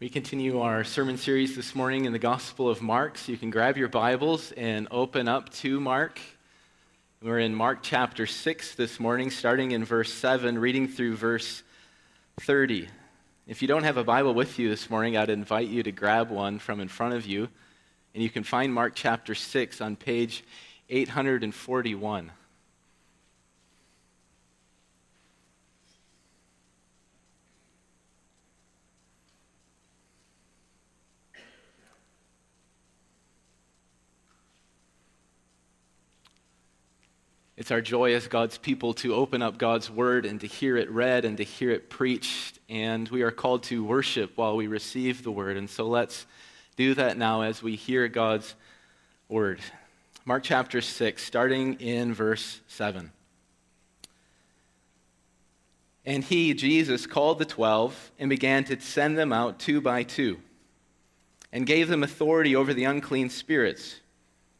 We continue our sermon series this morning in the Gospel of Mark. So you can grab your Bibles and open up to Mark. We're in Mark chapter 6 this morning, starting in verse 7, reading through verse 30. If you don't have a Bible with you this morning, I'd invite you to grab one from in front of you. And you can find Mark chapter 6 on page 841. It's our joy as God's people to open up God's word and to hear it read and to hear it preached. And we are called to worship while we receive the word. And so let's do that now as we hear God's word. Mark chapter 6, starting in verse 7. And he, Jesus, called the twelve and began to send them out two by two, and gave them authority over the unclean spirits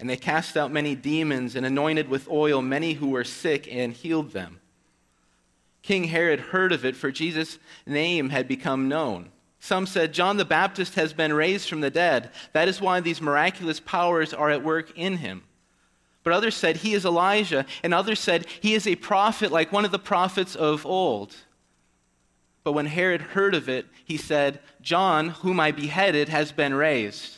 And they cast out many demons and anointed with oil many who were sick and healed them. King Herod heard of it, for Jesus' name had become known. Some said, John the Baptist has been raised from the dead. That is why these miraculous powers are at work in him. But others said, He is Elijah. And others said, He is a prophet like one of the prophets of old. But when Herod heard of it, he said, John, whom I beheaded, has been raised.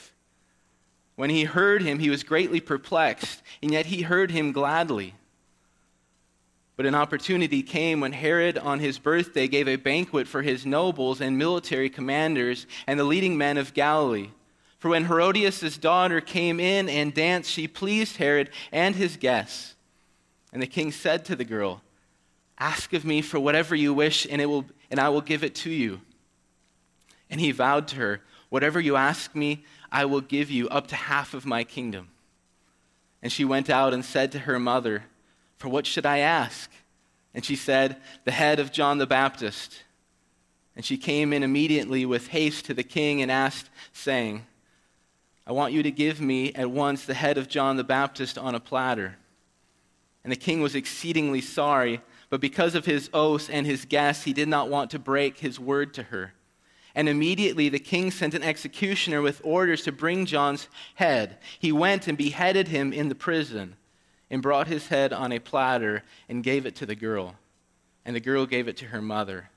When he heard him, he was greatly perplexed, and yet he heard him gladly. But an opportunity came when Herod, on his birthday, gave a banquet for his nobles and military commanders and the leading men of Galilee. For when Herodias' daughter came in and danced, she pleased Herod and his guests. And the king said to the girl, Ask of me for whatever you wish, and, it will, and I will give it to you. And he vowed to her, Whatever you ask me, I will give you up to half of my kingdom. And she went out and said to her mother, For what should I ask? And she said, The head of John the Baptist. And she came in immediately with haste to the king and asked, saying, I want you to give me at once the head of John the Baptist on a platter. And the king was exceedingly sorry, but because of his oaths and his guests, he did not want to break his word to her. And immediately the king sent an executioner with orders to bring John's head. He went and beheaded him in the prison and brought his head on a platter and gave it to the girl. And the girl gave it to her mother.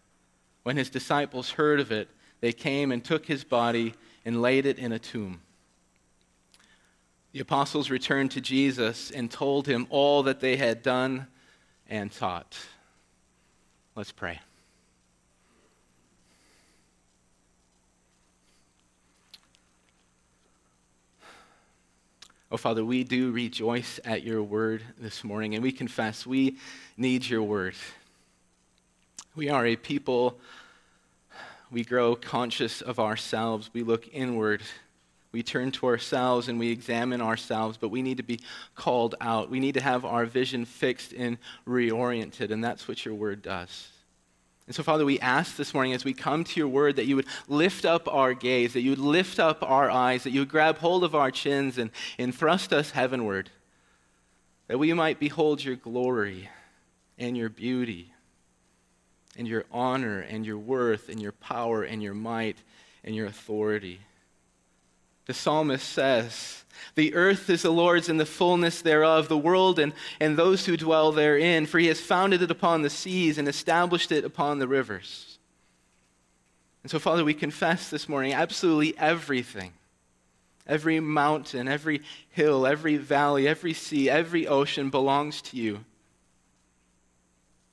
When his disciples heard of it, they came and took his body and laid it in a tomb. The apostles returned to Jesus and told him all that they had done and taught. Let's pray. Oh, Father, we do rejoice at your word this morning, and we confess we need your word. We are a people, we grow conscious of ourselves, we look inward. We turn to ourselves and we examine ourselves, but we need to be called out. We need to have our vision fixed and reoriented, and that's what your word does. And so, Father, we ask this morning as we come to your word that you would lift up our gaze, that you would lift up our eyes, that you would grab hold of our chins and, and thrust us heavenward, that we might behold your glory and your beauty and your honor and your worth and your power and your might and your authority. The psalmist says, the earth is the Lord's and the fullness thereof, the world and, and those who dwell therein, for he has founded it upon the seas and established it upon the rivers. And so, Father, we confess this morning absolutely everything Every mountain, every hill, every valley, every sea, every ocean belongs to you.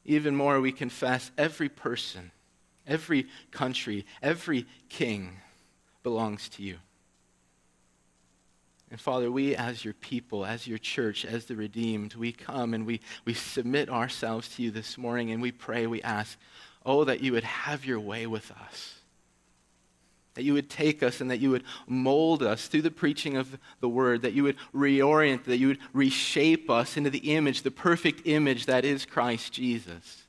Even more, we confess every person, every country, every king belongs to you. And Father, we as your people, as your church, as the redeemed, we come and we, we submit ourselves to you this morning and we pray, we ask, oh, that you would have your way with us. That you would take us and that you would mold us through the preaching of the word, that you would reorient, that you would reshape us into the image, the perfect image that is Christ Jesus.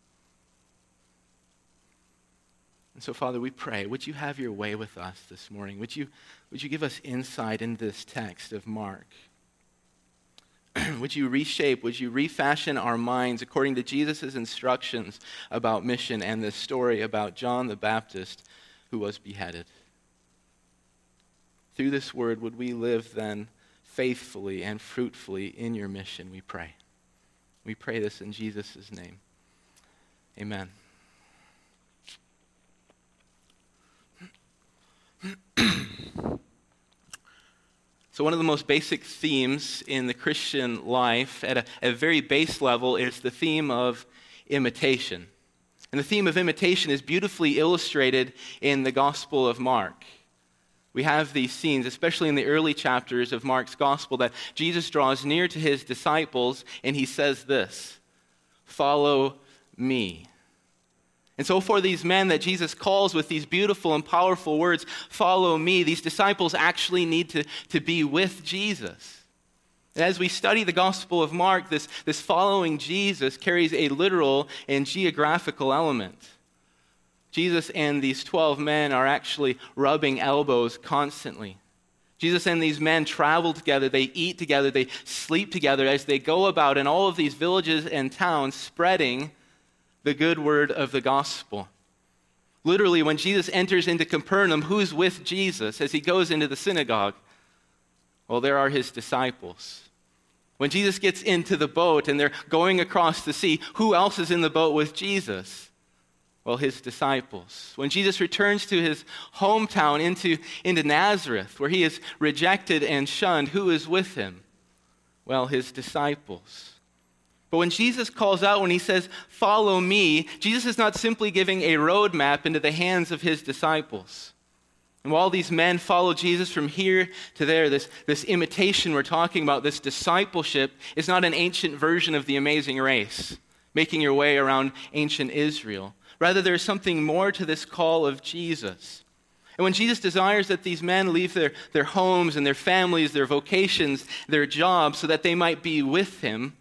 And so, Father, we pray, would you have your way with us this morning? Would you, would you give us insight into this text of Mark? would you reshape, would you refashion our minds according to Jesus' instructions about mission and this story about John the Baptist who was beheaded? Through this word, would we live then faithfully and fruitfully in your mission, we pray. We pray this in Jesus' name. Amen. So, one of the most basic themes in the Christian life at a, a very base level is the theme of imitation. And the theme of imitation is beautifully illustrated in the Gospel of Mark. We have these scenes, especially in the early chapters of Mark's Gospel, that Jesus draws near to his disciples and he says this Follow me. And so, for these men that Jesus calls with these beautiful and powerful words, follow me, these disciples actually need to, to be with Jesus. And as we study the Gospel of Mark, this, this following Jesus carries a literal and geographical element. Jesus and these 12 men are actually rubbing elbows constantly. Jesus and these men travel together, they eat together, they sleep together as they go about in all of these villages and towns spreading the good word of the gospel. Literally, when Jesus enters into Capernaum, who's with Jesus as he goes into the synagogue? Well, there are his disciples. When Jesus gets into the boat and they're going across the sea, who else is in the boat with Jesus? Well, his disciples. When Jesus returns to his hometown, into, into Nazareth, where he is rejected and shunned, who is with him? Well, his disciples. But when Jesus calls out, when he says, Follow me, Jesus is not simply giving a roadmap into the hands of his disciples. And while these men follow Jesus from here to there, this, this imitation we're talking about, this discipleship, is not an ancient version of the amazing race, making your way around ancient Israel. Rather, there's something more to this call of Jesus. And when Jesus desires that these men leave their, their homes and their families, their vocations, their jobs, so that they might be with him,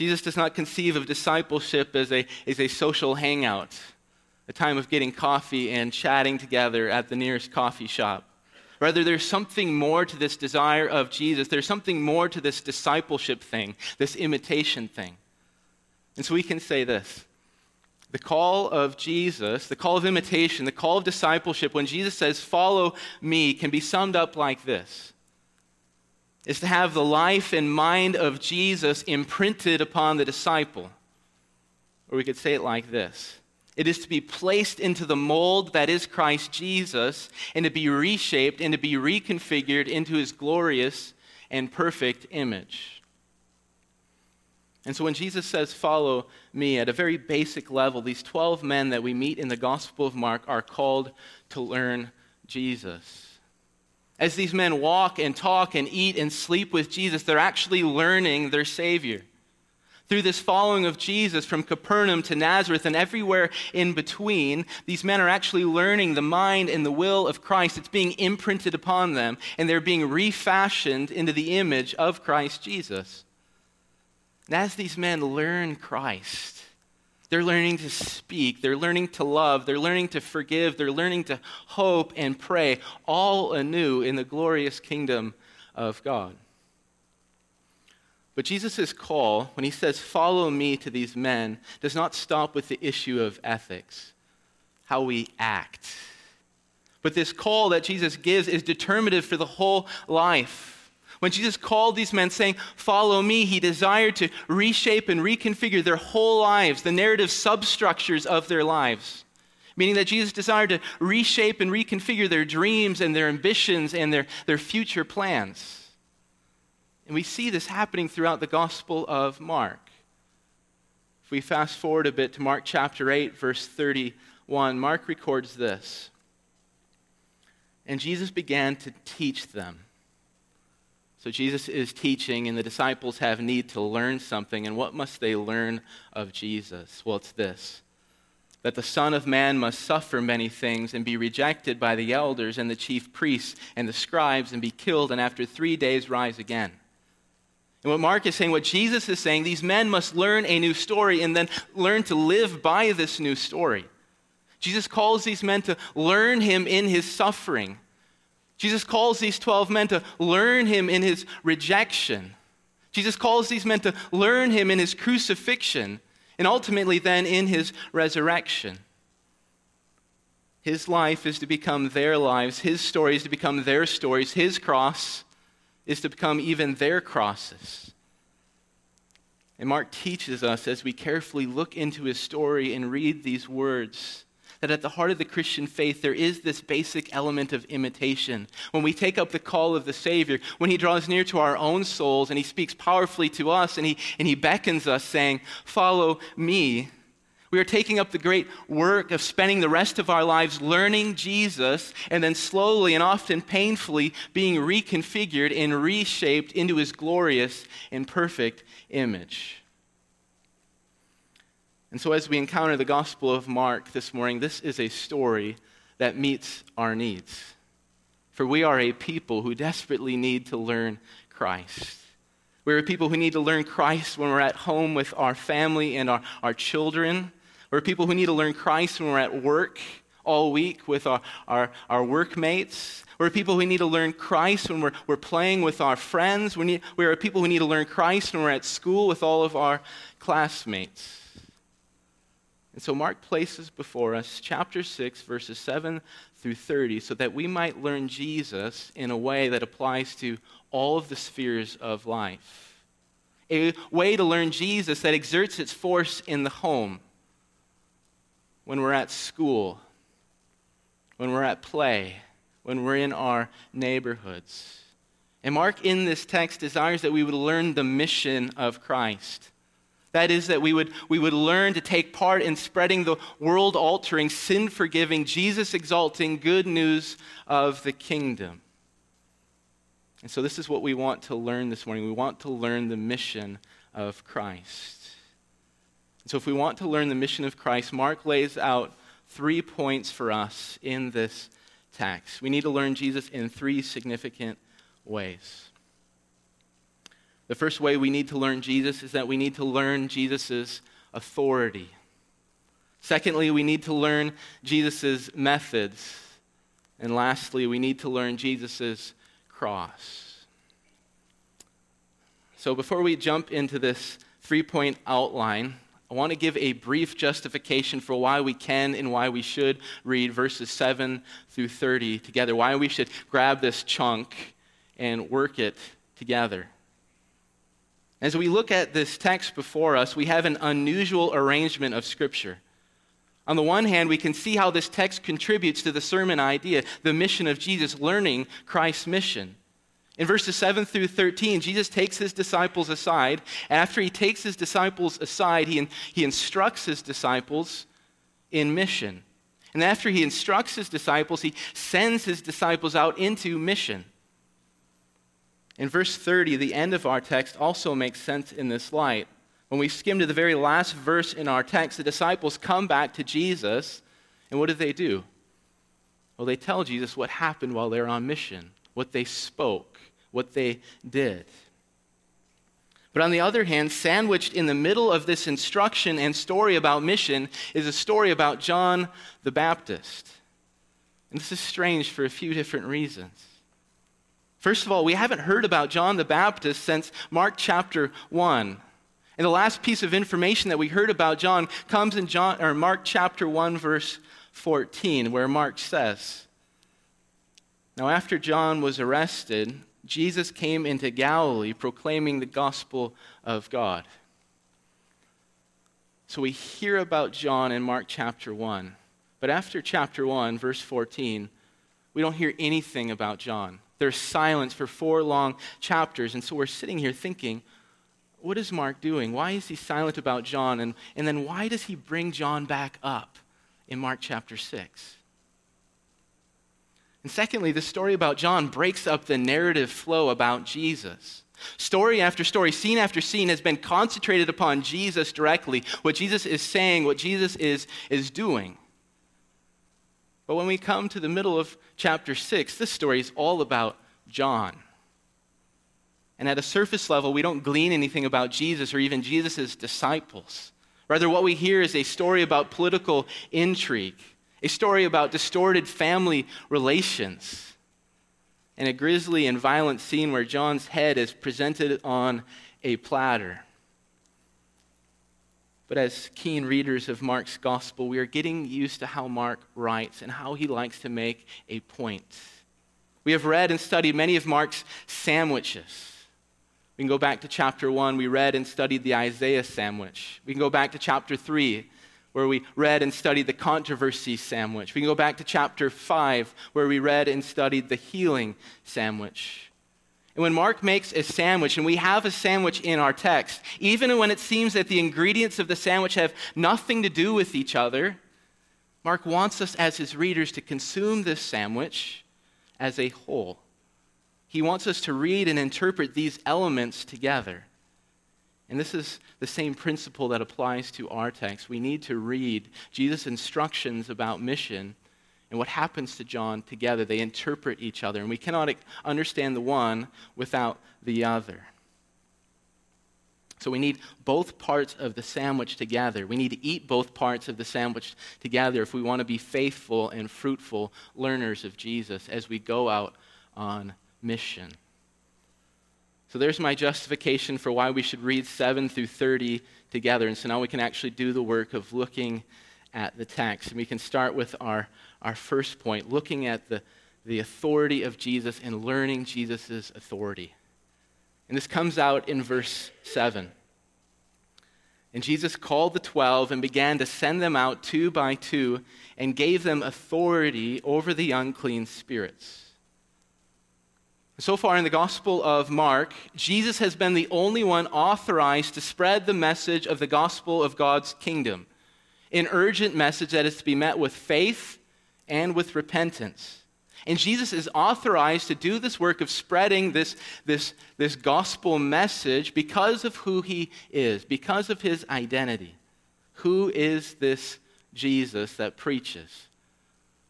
Jesus does not conceive of discipleship as a, as a social hangout, a time of getting coffee and chatting together at the nearest coffee shop. Rather, there's something more to this desire of Jesus. There's something more to this discipleship thing, this imitation thing. And so we can say this the call of Jesus, the call of imitation, the call of discipleship, when Jesus says, Follow me, can be summed up like this is to have the life and mind of Jesus imprinted upon the disciple. Or we could say it like this it is to be placed into the mold that is Christ Jesus and to be reshaped and to be reconfigured into his glorious and perfect image. And so when Jesus says, Follow me, at a very basic level, these 12 men that we meet in the Gospel of Mark are called to learn Jesus. As these men walk and talk and eat and sleep with Jesus, they're actually learning their Savior. Through this following of Jesus from Capernaum to Nazareth and everywhere in between, these men are actually learning the mind and the will of Christ. It's being imprinted upon them, and they're being refashioned into the image of Christ Jesus. And as these men learn Christ, they're learning to speak. They're learning to love. They're learning to forgive. They're learning to hope and pray, all anew in the glorious kingdom of God. But Jesus' call, when he says, Follow me to these men, does not stop with the issue of ethics, how we act. But this call that Jesus gives is determinative for the whole life. When Jesus called these men saying, Follow me, he desired to reshape and reconfigure their whole lives, the narrative substructures of their lives. meaning that Jesus desired to reshape and reconfigure their dreams and their ambitions and their, their future plans. And we see this happening throughout the Gospel of Mark. If we fast forward a bit to Mark chapter 8, verse 31, Mark records this. And Jesus began to teach them. So Jesus is teaching, and the disciples have need to learn something. And what must they learn of Jesus? Well, it's this that the Son of Man must suffer many things and be rejected by the elders and the chief priests and the scribes and be killed, and after three days rise again. And what Mark is saying, what Jesus is saying, these men must learn a new story and then learn to live by this new story. Jesus calls these men to learn him in his suffering. Jesus calls these 12 men to learn him in his rejection. Jesus calls these men to learn him in his crucifixion and ultimately then in his resurrection. His life is to become their lives, his story is to become their stories, his cross is to become even their crosses. And Mark teaches us as we carefully look into his story and read these words that at the heart of the Christian faith, there is this basic element of imitation. When we take up the call of the Savior, when He draws near to our own souls and He speaks powerfully to us and He, and he beckons us, saying, Follow me. We are taking up the great work of spending the rest of our lives learning Jesus and then slowly and often painfully being reconfigured and reshaped into his glorious and perfect image. And so, as we encounter the Gospel of Mark this morning, this is a story that meets our needs. For we are a people who desperately need to learn Christ. We're a people who need to learn Christ when we're at home with our family and our, our children. We're people who need to learn Christ when we're at work all week with our, our, our workmates. We're people who need to learn Christ when we're, we're playing with our friends. We, need, we are people who need to learn Christ when we're at school with all of our classmates. And so Mark places before us chapter 6, verses 7 through 30, so that we might learn Jesus in a way that applies to all of the spheres of life. A way to learn Jesus that exerts its force in the home, when we're at school, when we're at play, when we're in our neighborhoods. And Mark, in this text, desires that we would learn the mission of Christ that is, that we would, we would learn to take part in spreading the world altering, sin forgiving, Jesus exalting good news of the kingdom. And so, this is what we want to learn this morning. We want to learn the mission of Christ. And so, if we want to learn the mission of Christ, Mark lays out three points for us in this text. We need to learn Jesus in three significant ways. The first way we need to learn Jesus is that we need to learn Jesus' authority. Secondly, we need to learn Jesus' methods. And lastly, we need to learn Jesus' cross. So before we jump into this three point outline, I want to give a brief justification for why we can and why we should read verses 7 through 30 together, why we should grab this chunk and work it together. As we look at this text before us, we have an unusual arrangement of Scripture. On the one hand, we can see how this text contributes to the sermon idea, the mission of Jesus, learning Christ's mission. In verses 7 through 13, Jesus takes his disciples aside. After he takes his disciples aside, he, he instructs his disciples in mission. And after he instructs his disciples, he sends his disciples out into mission. In verse 30, the end of our text also makes sense in this light. When we skim to the very last verse in our text, the disciples come back to Jesus, and what do they do? Well, they tell Jesus what happened while they were on mission, what they spoke, what they did. But on the other hand, sandwiched in the middle of this instruction and story about mission is a story about John the Baptist. And this is strange for a few different reasons. First of all, we haven't heard about John the Baptist since Mark chapter 1. And the last piece of information that we heard about John comes in John, or Mark chapter 1, verse 14, where Mark says, Now, after John was arrested, Jesus came into Galilee proclaiming the gospel of God. So we hear about John in Mark chapter 1. But after chapter 1, verse 14, we don't hear anything about John. There's silence for four long chapters. And so we're sitting here thinking, what is Mark doing? Why is he silent about John? And, and then why does he bring John back up in Mark chapter 6? And secondly, the story about John breaks up the narrative flow about Jesus. Story after story, scene after scene has been concentrated upon Jesus directly, what Jesus is saying, what Jesus is, is doing. But when we come to the middle of chapter 6, this story is all about John. And at a surface level, we don't glean anything about Jesus or even Jesus' disciples. Rather, what we hear is a story about political intrigue, a story about distorted family relations, and a grisly and violent scene where John's head is presented on a platter. But as keen readers of Mark's gospel, we are getting used to how Mark writes and how he likes to make a point. We have read and studied many of Mark's sandwiches. We can go back to chapter 1. We read and studied the Isaiah sandwich. We can go back to chapter 3, where we read and studied the controversy sandwich. We can go back to chapter 5, where we read and studied the healing sandwich. When Mark makes a sandwich, and we have a sandwich in our text, even when it seems that the ingredients of the sandwich have nothing to do with each other, Mark wants us as his readers to consume this sandwich as a whole. He wants us to read and interpret these elements together. And this is the same principle that applies to our text. We need to read Jesus' instructions about mission and what happens to John together. They interpret each other, and we cannot understand the one without the other. So we need both parts of the sandwich together. We need to eat both parts of the sandwich together if we want to be faithful and fruitful learners of Jesus as we go out on mission. So there's my justification for why we should read 7 through 30 together. And so now we can actually do the work of looking at the text. And we can start with our, our first point looking at the, the authority of Jesus and learning Jesus' authority. And this comes out in verse 7. And Jesus called the twelve and began to send them out two by two and gave them authority over the unclean spirits. So far in the Gospel of Mark, Jesus has been the only one authorized to spread the message of the gospel of God's kingdom, an urgent message that is to be met with faith and with repentance. And Jesus is authorized to do this work of spreading this, this, this gospel message because of who he is, because of his identity. Who is this Jesus that preaches?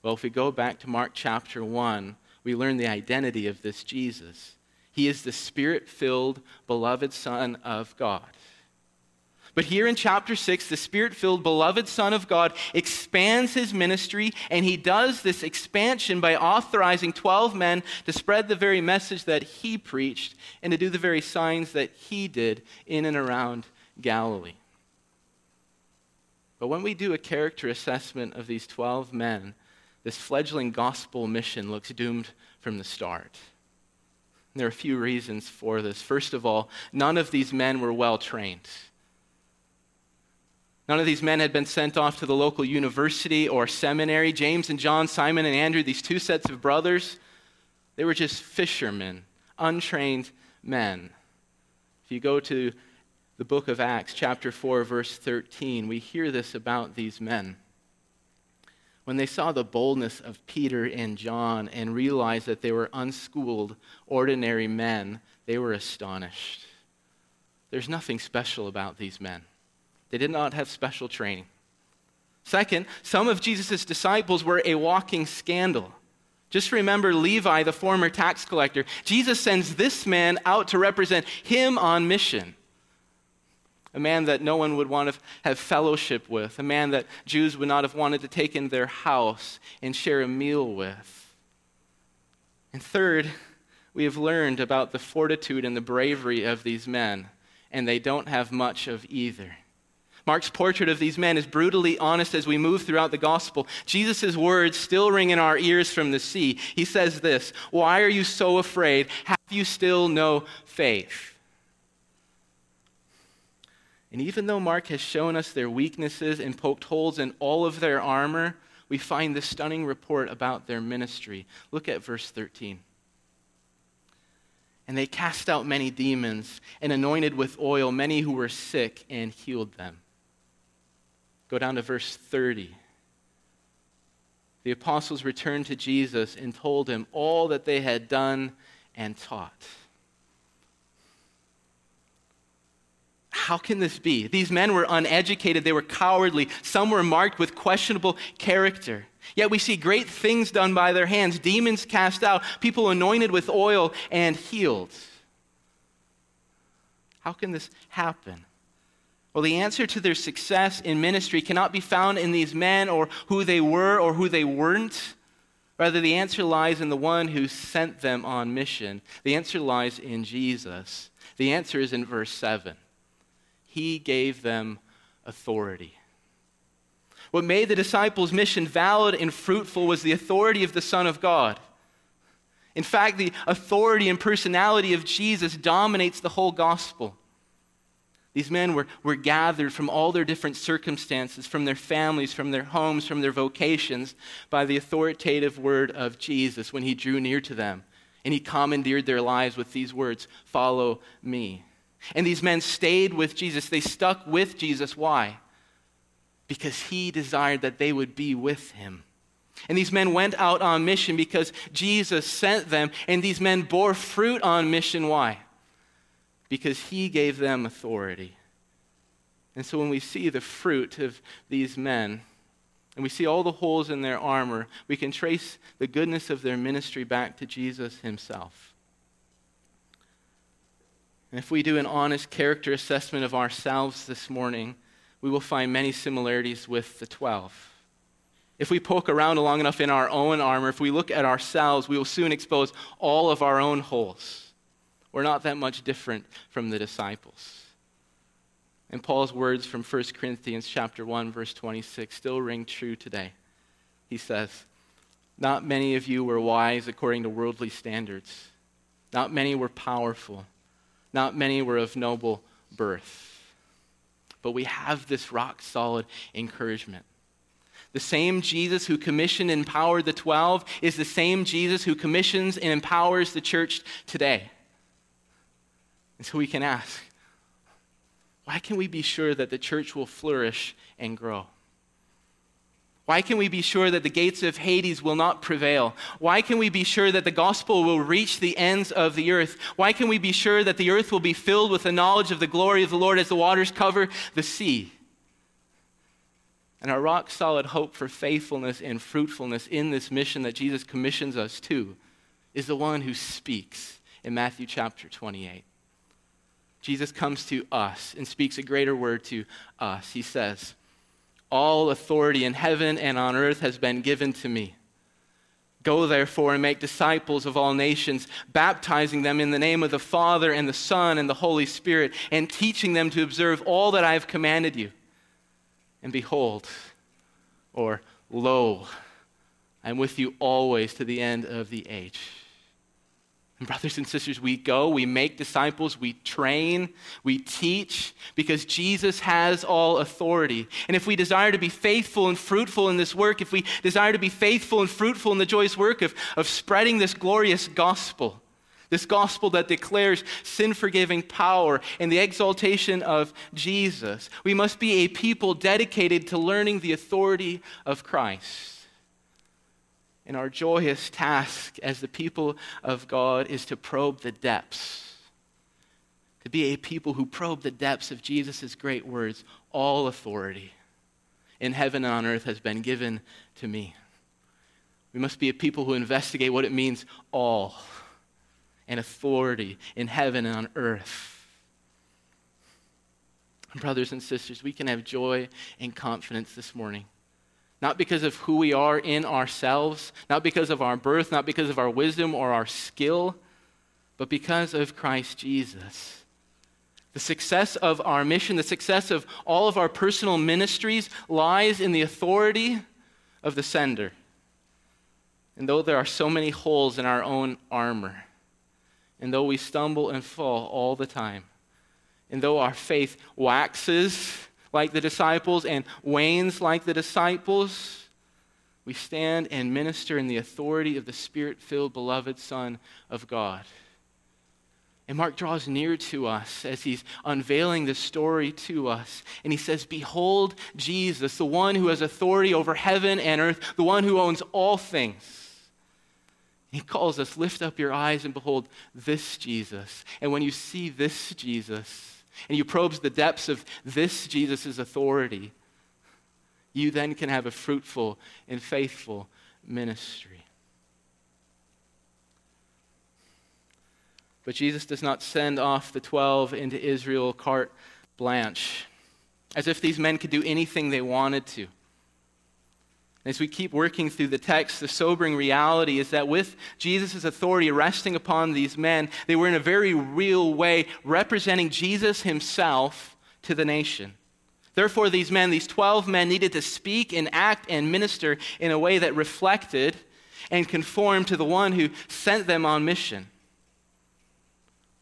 Well, if we go back to Mark chapter 1, we learn the identity of this Jesus. He is the spirit filled, beloved Son of God. But here in chapter 6, the spirit filled, beloved Son of God expands his ministry, and he does this expansion by authorizing 12 men to spread the very message that he preached and to do the very signs that he did in and around Galilee. But when we do a character assessment of these 12 men, this fledgling gospel mission looks doomed from the start. There are a few reasons for this. First of all, none of these men were well trained. None of these men had been sent off to the local university or seminary. James and John, Simon and Andrew, these two sets of brothers, they were just fishermen, untrained men. If you go to the book of Acts, chapter 4, verse 13, we hear this about these men when they saw the boldness of Peter and John and realized that they were unschooled, ordinary men, they were astonished. There's nothing special about these men. They did not have special training. Second, some of Jesus' disciples were a walking scandal. Just remember Levi, the former tax collector. Jesus sends this man out to represent him on mission a man that no one would want to have fellowship with, a man that Jews would not have wanted to take in their house and share a meal with. And third, we have learned about the fortitude and the bravery of these men, and they don't have much of either. Mark's portrait of these men is brutally honest as we move throughout the gospel. Jesus' words still ring in our ears from the sea. He says this Why are you so afraid? Have you still no faith? And even though Mark has shown us their weaknesses and poked holes in all of their armor, we find this stunning report about their ministry. Look at verse 13. And they cast out many demons and anointed with oil many who were sick and healed them. Go down to verse 30. The apostles returned to Jesus and told him all that they had done and taught. How can this be? These men were uneducated, they were cowardly, some were marked with questionable character. Yet we see great things done by their hands demons cast out, people anointed with oil and healed. How can this happen? Well, the answer to their success in ministry cannot be found in these men or who they were or who they weren't. Rather, the answer lies in the one who sent them on mission. The answer lies in Jesus. The answer is in verse 7 he gave them authority. What made the disciples' mission valid and fruitful was the authority of the Son of God. In fact, the authority and personality of Jesus dominates the whole gospel. These men were, were gathered from all their different circumstances, from their families, from their homes, from their vocations, by the authoritative word of Jesus when he drew near to them. And he commandeered their lives with these words Follow me. And these men stayed with Jesus. They stuck with Jesus. Why? Because he desired that they would be with him. And these men went out on mission because Jesus sent them. And these men bore fruit on mission. Why? Because he gave them authority. And so when we see the fruit of these men, and we see all the holes in their armor, we can trace the goodness of their ministry back to Jesus himself. And if we do an honest character assessment of ourselves this morning, we will find many similarities with the 12. If we poke around long enough in our own armor, if we look at ourselves, we will soon expose all of our own holes. We're not that much different from the disciples. And Paul's words from 1 Corinthians chapter 1 verse 26 still ring true today. He says, "Not many of you were wise according to worldly standards. Not many were powerful." Not many were of noble birth. But we have this rock solid encouragement. The same Jesus who commissioned and empowered the 12 is the same Jesus who commissions and empowers the church today. And so we can ask why can we be sure that the church will flourish and grow? Why can we be sure that the gates of Hades will not prevail? Why can we be sure that the gospel will reach the ends of the earth? Why can we be sure that the earth will be filled with the knowledge of the glory of the Lord as the waters cover the sea? And our rock solid hope for faithfulness and fruitfulness in this mission that Jesus commissions us to is the one who speaks in Matthew chapter 28. Jesus comes to us and speaks a greater word to us. He says, all authority in heaven and on earth has been given to me. Go therefore and make disciples of all nations, baptizing them in the name of the Father and the Son and the Holy Spirit, and teaching them to observe all that I have commanded you. And behold, or lo, I am with you always to the end of the age. And, brothers and sisters, we go, we make disciples, we train, we teach, because Jesus has all authority. And if we desire to be faithful and fruitful in this work, if we desire to be faithful and fruitful in the joyous work of, of spreading this glorious gospel, this gospel that declares sin forgiving power and the exaltation of Jesus, we must be a people dedicated to learning the authority of Christ. And our joyous task as the people of God is to probe the depths. To be a people who probe the depths of Jesus' great words all authority in heaven and on earth has been given to me. We must be a people who investigate what it means all and authority in heaven and on earth. Brothers and sisters, we can have joy and confidence this morning not because of who we are in ourselves, not because of our birth, not because of our wisdom or our skill, but because of Christ Jesus. The success of our mission, the success of all of our personal ministries lies in the authority of the sender. And though there are so many holes in our own armor, and though we stumble and fall all the time, and though our faith waxes like the disciples and wanes like the disciples, we stand and minister in the authority of the Spirit filled, beloved Son of God. And Mark draws near to us as he's unveiling the story to us. And he says, Behold Jesus, the one who has authority over heaven and earth, the one who owns all things. He calls us, Lift up your eyes and behold this Jesus. And when you see this Jesus, and you probe the depths of this Jesus' authority, you then can have a fruitful and faithful ministry. But Jesus does not send off the 12 into Israel carte blanche, as if these men could do anything they wanted to. As we keep working through the text, the sobering reality is that with Jesus' authority resting upon these men, they were in a very real way representing Jesus himself to the nation. Therefore, these men, these 12 men, needed to speak and act and minister in a way that reflected and conformed to the one who sent them on mission.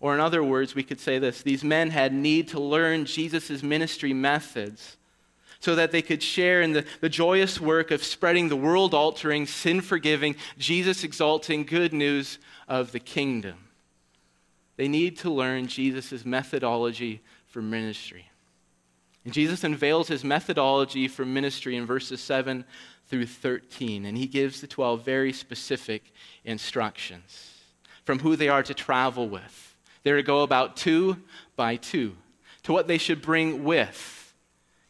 Or, in other words, we could say this these men had need to learn Jesus' ministry methods so that they could share in the, the joyous work of spreading the world altering, sin forgiving, Jesus exalting good news of the kingdom. They need to learn Jesus' methodology for ministry. And Jesus unveils his methodology for ministry in verses 7 through 13, and he gives the 12 very specific instructions from who they are to travel with they're to go about two by two, to what they should bring with.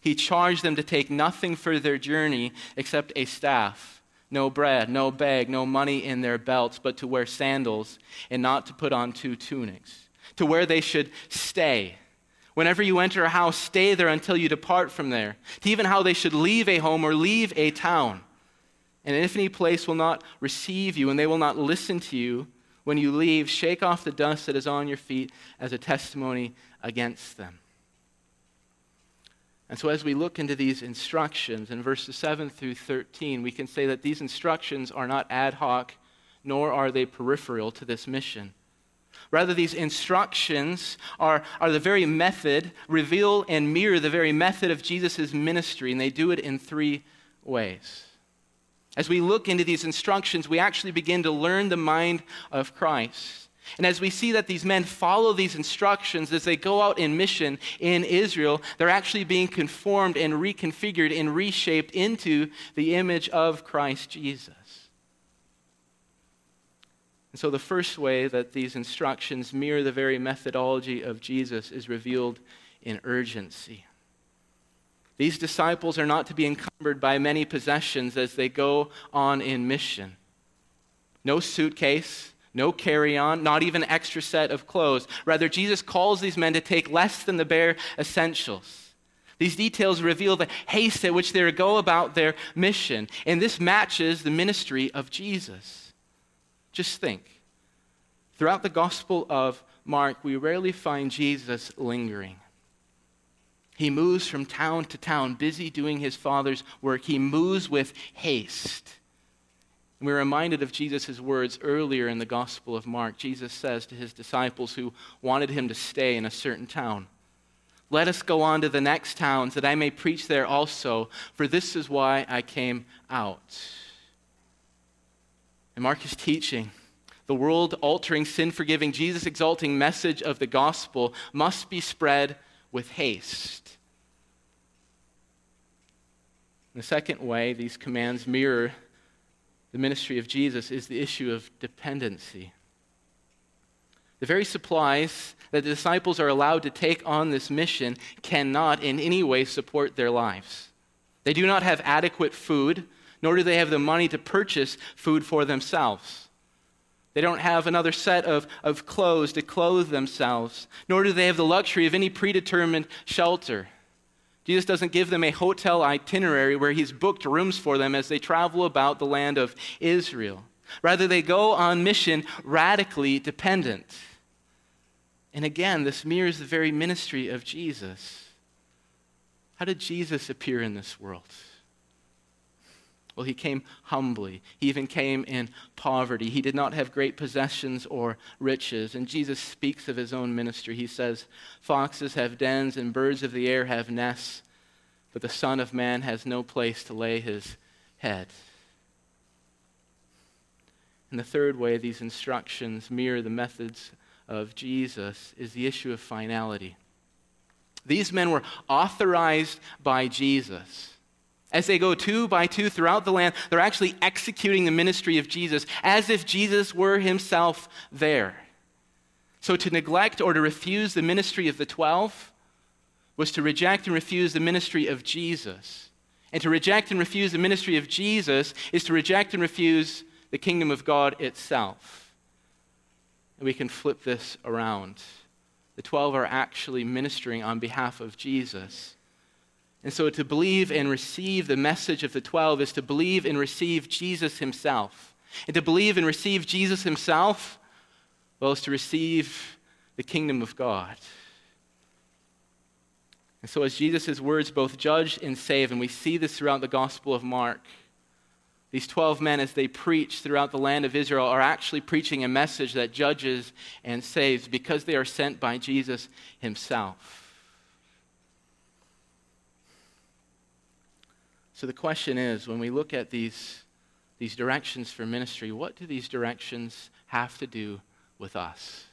He charged them to take nothing for their journey except a staff, no bread, no bag, no money in their belts, but to wear sandals and not to put on two tunics, to where they should stay. Whenever you enter a house, stay there until you depart from there, to even how they should leave a home or leave a town. And if any place will not receive you and they will not listen to you, when you leave, shake off the dust that is on your feet as a testimony against them. And so, as we look into these instructions in verses 7 through 13, we can say that these instructions are not ad hoc, nor are they peripheral to this mission. Rather, these instructions are, are the very method, reveal and mirror the very method of Jesus' ministry, and they do it in three ways. As we look into these instructions, we actually begin to learn the mind of Christ. And as we see that these men follow these instructions as they go out in mission in Israel, they're actually being conformed and reconfigured and reshaped into the image of Christ Jesus. And so, the first way that these instructions mirror the very methodology of Jesus is revealed in urgency. These disciples are not to be encumbered by many possessions as they go on in mission. No suitcase, no carry on, not even extra set of clothes. Rather, Jesus calls these men to take less than the bare essentials. These details reveal the haste at which they go about their mission, and this matches the ministry of Jesus. Just think. Throughout the Gospel of Mark, we rarely find Jesus lingering. He moves from town to town, busy doing his Father's work. He moves with haste. And we're reminded of Jesus' words earlier in the Gospel of Mark. Jesus says to his disciples who wanted him to stay in a certain town, Let us go on to the next towns that I may preach there also, for this is why I came out. And Mark is teaching the world altering, sin forgiving, Jesus exalting message of the gospel must be spread with haste. The second way these commands mirror the ministry of Jesus is the issue of dependency. The very supplies that the disciples are allowed to take on this mission cannot in any way support their lives. They do not have adequate food, nor do they have the money to purchase food for themselves. They don't have another set of, of clothes to clothe themselves, nor do they have the luxury of any predetermined shelter. Jesus doesn't give them a hotel itinerary where he's booked rooms for them as they travel about the land of Israel. Rather, they go on mission radically dependent. And again, this mirrors the very ministry of Jesus. How did Jesus appear in this world? Well, he came humbly. He even came in poverty. He did not have great possessions or riches. And Jesus speaks of his own ministry. He says, Foxes have dens and birds of the air have nests, but the Son of Man has no place to lay his head. And the third way these instructions mirror the methods of Jesus is the issue of finality. These men were authorized by Jesus. As they go two by two throughout the land, they're actually executing the ministry of Jesus as if Jesus were himself there. So to neglect or to refuse the ministry of the twelve was to reject and refuse the ministry of Jesus. And to reject and refuse the ministry of Jesus is to reject and refuse the kingdom of God itself. And we can flip this around. The 12 are actually ministering on behalf of Jesus. And so to believe and receive the message of the 12 is to believe and receive Jesus himself. And to believe and receive Jesus himself, well, is to receive the kingdom of God. And so, as Jesus' words both judge and save, and we see this throughout the Gospel of Mark, these 12 men, as they preach throughout the land of Israel, are actually preaching a message that judges and saves because they are sent by Jesus himself. So the question is when we look at these, these directions for ministry, what do these directions have to do with us?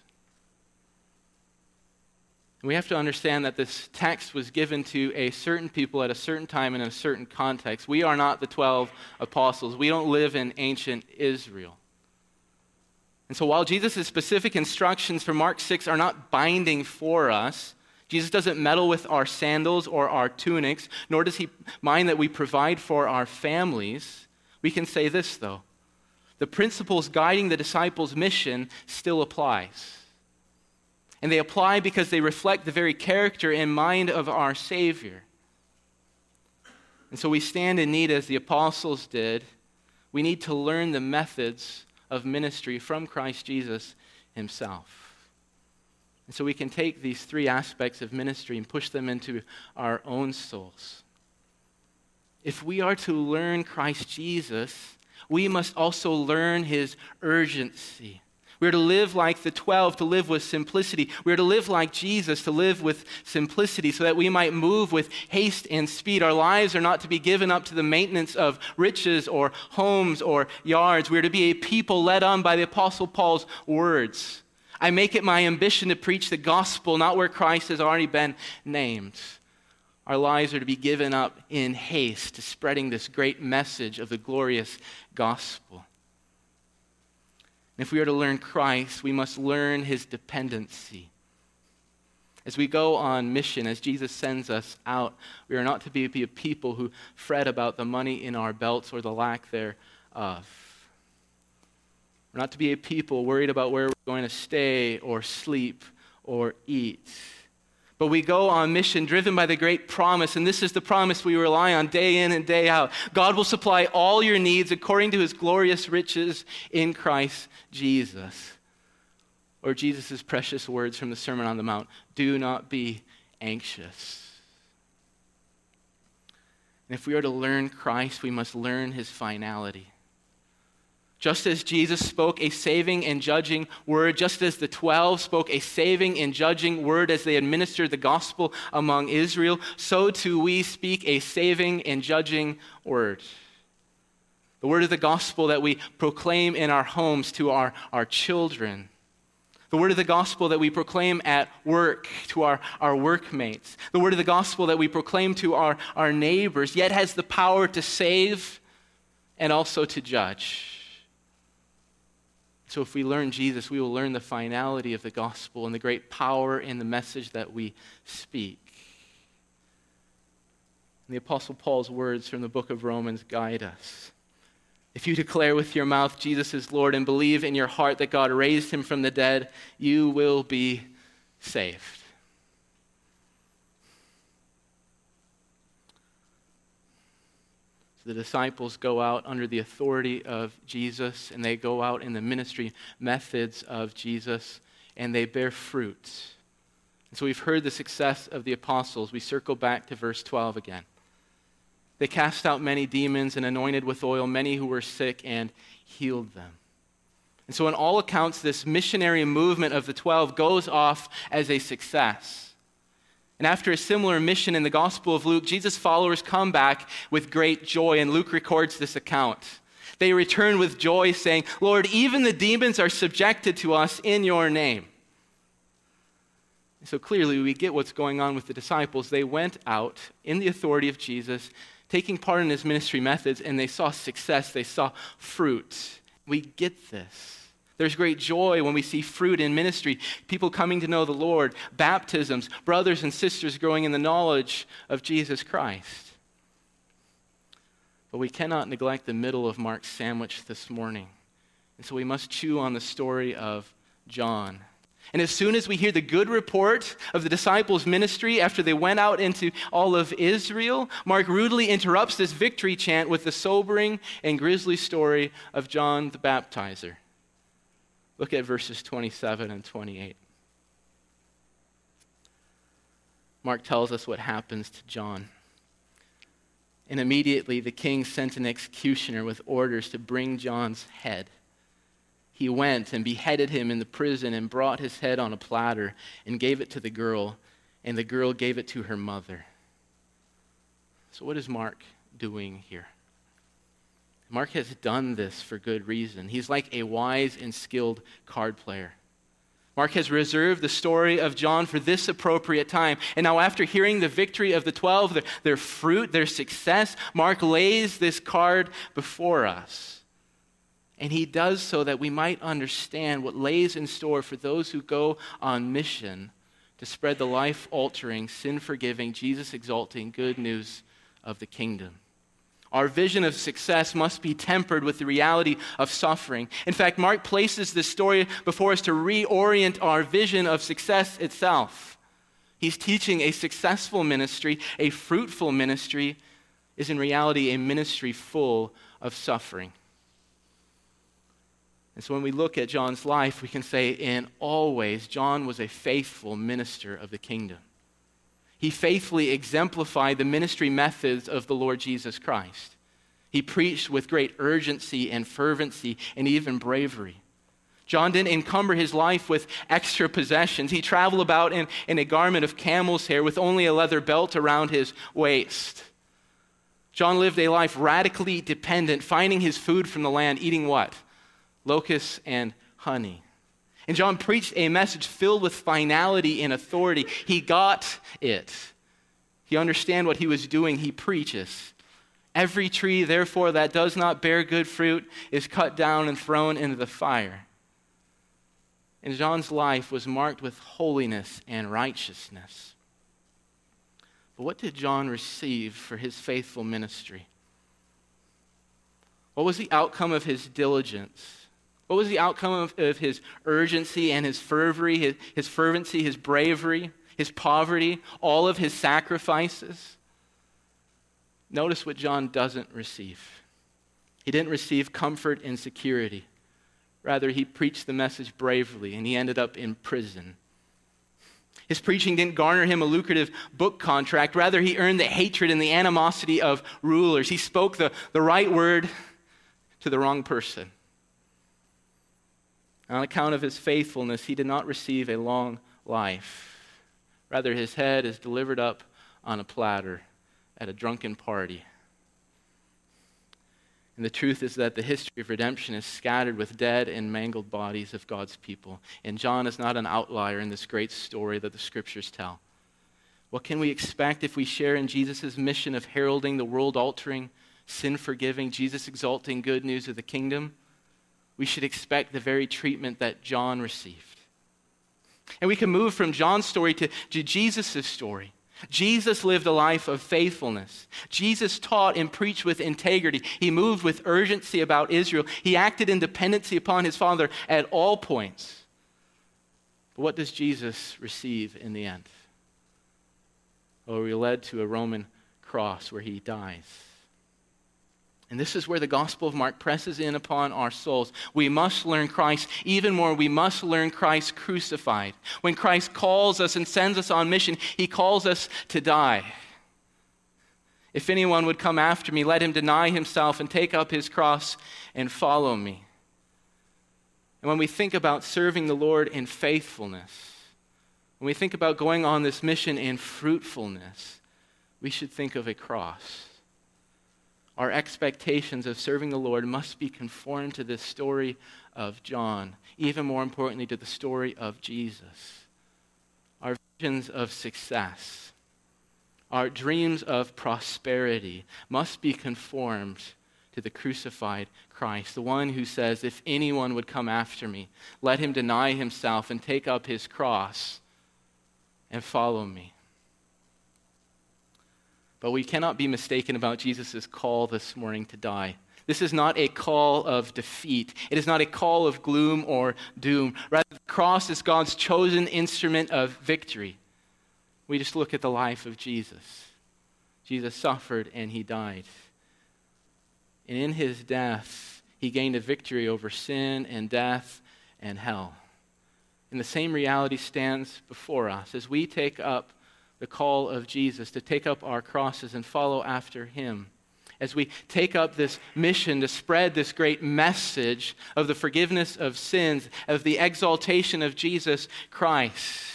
we have to understand that this text was given to a certain people at a certain time and in a certain context. We are not the 12 apostles, we don't live in ancient Israel. And so while Jesus' specific instructions for Mark 6 are not binding for us, Jesus doesn't meddle with our sandals or our tunics, nor does he mind that we provide for our families. We can say this, though the principles guiding the disciples' mission still applies. And they apply because they reflect the very character and mind of our Savior. And so we stand in need, as the apostles did. We need to learn the methods of ministry from Christ Jesus himself. And so we can take these three aspects of ministry and push them into our own souls. If we are to learn Christ Jesus, we must also learn his urgency. We are to live like the 12, to live with simplicity. We are to live like Jesus, to live with simplicity, so that we might move with haste and speed. Our lives are not to be given up to the maintenance of riches or homes or yards. We are to be a people led on by the Apostle Paul's words. I make it my ambition to preach the gospel, not where Christ has already been named. Our lives are to be given up in haste to spreading this great message of the glorious gospel. And if we are to learn Christ, we must learn his dependency. As we go on mission, as Jesus sends us out, we are not to be, a people who fret about the money in our belts or the lack thereof. We're not to be a people worried about where we're going to stay or sleep or eat. But we go on mission driven by the great promise, and this is the promise we rely on day in and day out. God will supply all your needs according to his glorious riches in Christ Jesus. Or Jesus' precious words from the Sermon on the Mount do not be anxious. And if we are to learn Christ, we must learn his finality. Just as Jesus spoke a saving and judging word, just as the 12 spoke a saving and judging word as they administered the gospel among Israel, so too we speak a saving and judging word. The word of the gospel that we proclaim in our homes to our, our children. The word of the gospel that we proclaim at work to our, our workmates. The word of the gospel that we proclaim to our, our neighbors, yet has the power to save and also to judge. So, if we learn Jesus, we will learn the finality of the gospel and the great power in the message that we speak. And the Apostle Paul's words from the book of Romans guide us. If you declare with your mouth Jesus is Lord and believe in your heart that God raised him from the dead, you will be saved. The disciples go out under the authority of Jesus and they go out in the ministry methods of Jesus and they bear fruit. And so we've heard the success of the apostles. We circle back to verse 12 again. They cast out many demons and anointed with oil many who were sick and healed them. And so, in all accounts, this missionary movement of the 12 goes off as a success. And after a similar mission in the Gospel of Luke, Jesus' followers come back with great joy, and Luke records this account. They return with joy, saying, Lord, even the demons are subjected to us in your name. So clearly, we get what's going on with the disciples. They went out in the authority of Jesus, taking part in his ministry methods, and they saw success, they saw fruit. We get this. There's great joy when we see fruit in ministry, people coming to know the Lord, baptisms, brothers and sisters growing in the knowledge of Jesus Christ. But we cannot neglect the middle of Mark's sandwich this morning. And so we must chew on the story of John. And as soon as we hear the good report of the disciples' ministry after they went out into all of Israel, Mark rudely interrupts this victory chant with the sobering and grisly story of John the Baptizer. Look at verses 27 and 28. Mark tells us what happens to John. And immediately the king sent an executioner with orders to bring John's head. He went and beheaded him in the prison and brought his head on a platter and gave it to the girl, and the girl gave it to her mother. So, what is Mark doing here? Mark has done this for good reason. He's like a wise and skilled card player. Mark has reserved the story of John for this appropriate time. And now, after hearing the victory of the 12, their, their, fruit, their success, Mark lays this card before us. And he does so that we might understand what lays in store for those who go on mission to spread the life altering, sin forgiving, Jesus exalting good news of the kingdom. Our vision of success must be tempered with the reality of suffering. In fact, Mark places this story before us to reorient our vision of success itself. He's teaching a successful ministry, a fruitful ministry, is in reality a ministry full of suffering. And so when we look at John's life, we can say, in all ways, John was a faithful minister of the kingdom he faithfully exemplified the ministry methods of the Lord Jesus Christ. He preached with great urgency and fervency and even bravery. John didn't encumber his life with extra possessions. He traveled about in, in a garment of camel's hair with only a leather belt around his waist. John lived a life radically dependent, finding his food from the land, eating what? Locusts and honey. And John preached a message filled with finality and authority. He got it. He understand what he was doing. He preaches. Every tree, therefore, that does not bear good fruit is cut down and thrown into the fire. And John's life was marked with holiness and righteousness. But what did John receive for his faithful ministry? What was the outcome of his diligence? What was the outcome of, of his urgency and his fervory, his, his fervency, his bravery, his poverty, all of his sacrifices? Notice what John doesn't receive. He didn't receive comfort and security. Rather, he preached the message bravely, and he ended up in prison. His preaching didn't garner him a lucrative book contract. Rather, he earned the hatred and the animosity of rulers. He spoke the, the right word to the wrong person. On account of his faithfulness, he did not receive a long life. Rather, his head is delivered up on a platter at a drunken party. And the truth is that the history of redemption is scattered with dead and mangled bodies of God's people. And John is not an outlier in this great story that the scriptures tell. What can we expect if we share in Jesus' mission of heralding the world altering, sin forgiving, Jesus exalting good news of the kingdom? We should expect the very treatment that John received. And we can move from John's story to, to Jesus' story. Jesus lived a life of faithfulness. Jesus taught and preached with integrity. He moved with urgency about Israel. He acted in dependency upon his Father at all points. But what does Jesus receive in the end? Oh, we're led to a Roman cross where he dies. And this is where the Gospel of Mark presses in upon our souls. We must learn Christ. Even more, we must learn Christ crucified. When Christ calls us and sends us on mission, he calls us to die. If anyone would come after me, let him deny himself and take up his cross and follow me. And when we think about serving the Lord in faithfulness, when we think about going on this mission in fruitfulness, we should think of a cross. Our expectations of serving the Lord must be conformed to this story of John, even more importantly, to the story of Jesus. Our visions of success, our dreams of prosperity must be conformed to the crucified Christ, the one who says, If anyone would come after me, let him deny himself and take up his cross and follow me. But we cannot be mistaken about Jesus' call this morning to die. This is not a call of defeat. It is not a call of gloom or doom. Rather, the cross is God's chosen instrument of victory. We just look at the life of Jesus. Jesus suffered and he died. And in his death, he gained a victory over sin and death and hell. And the same reality stands before us as we take up the call of Jesus to take up our crosses and follow after him. As we take up this mission to spread this great message of the forgiveness of sins, of the exaltation of Jesus Christ,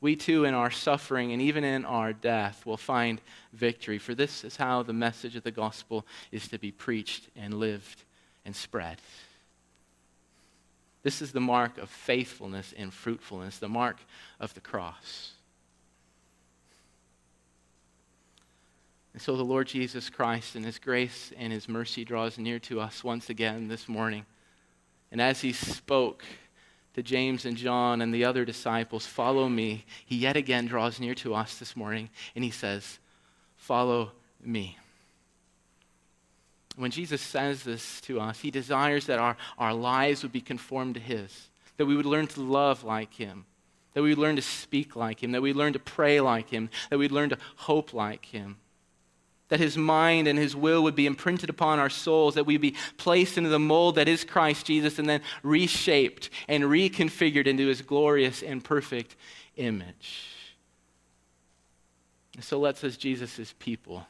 we too, in our suffering and even in our death, will find victory. For this is how the message of the gospel is to be preached and lived and spread. This is the mark of faithfulness and fruitfulness, the mark of the cross. And so the Lord Jesus Christ, in His grace and His mercy, draws near to us once again this morning. And as He spoke, to James and John and the other disciples, Follow me, he yet again draws near to us this morning and he says, Follow me. When Jesus says this to us, he desires that our, our lives would be conformed to his, that we would learn to love like him, that we would learn to speak like him, that we learn to pray like him, that we'd learn to hope like him that his mind and his will would be imprinted upon our souls, that we'd be placed into the mold that is Christ Jesus and then reshaped and reconfigured into his glorious and perfect image. And so let's, as Jesus' people,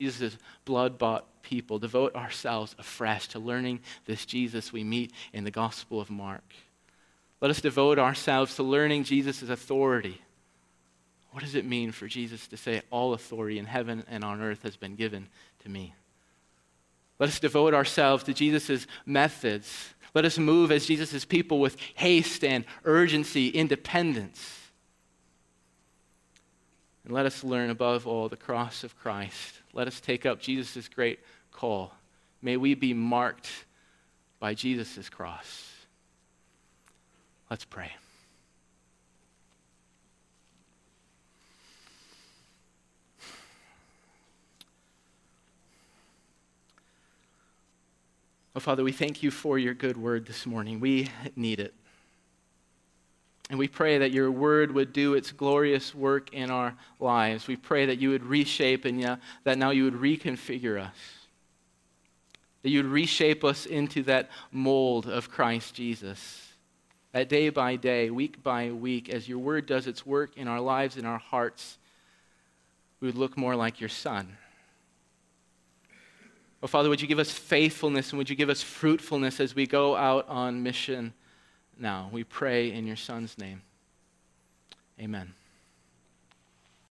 Jesus' blood bought people, devote ourselves afresh to learning this Jesus we meet in the Gospel of Mark. Let us devote ourselves to learning Jesus' authority what does it mean for Jesus to say, All authority in heaven and on earth has been given to me? Let us devote ourselves to Jesus' methods. Let us move as Jesus' people with haste and urgency, independence. And let us learn above all the cross of Christ. Let us take up Jesus' great call. May we be marked by Jesus' cross. Let's pray. Oh, Father, we thank you for your good word this morning. We need it. And we pray that your word would do its glorious work in our lives. We pray that you would reshape and yeah, that now you would reconfigure us. That you would reshape us into that mold of Christ Jesus. That day by day, week by week, as your word does its work in our lives, in our hearts, we would look more like your Son. Oh, Father, would you give us faithfulness and would you give us fruitfulness as we go out on mission now? We pray in your Son's name. Amen.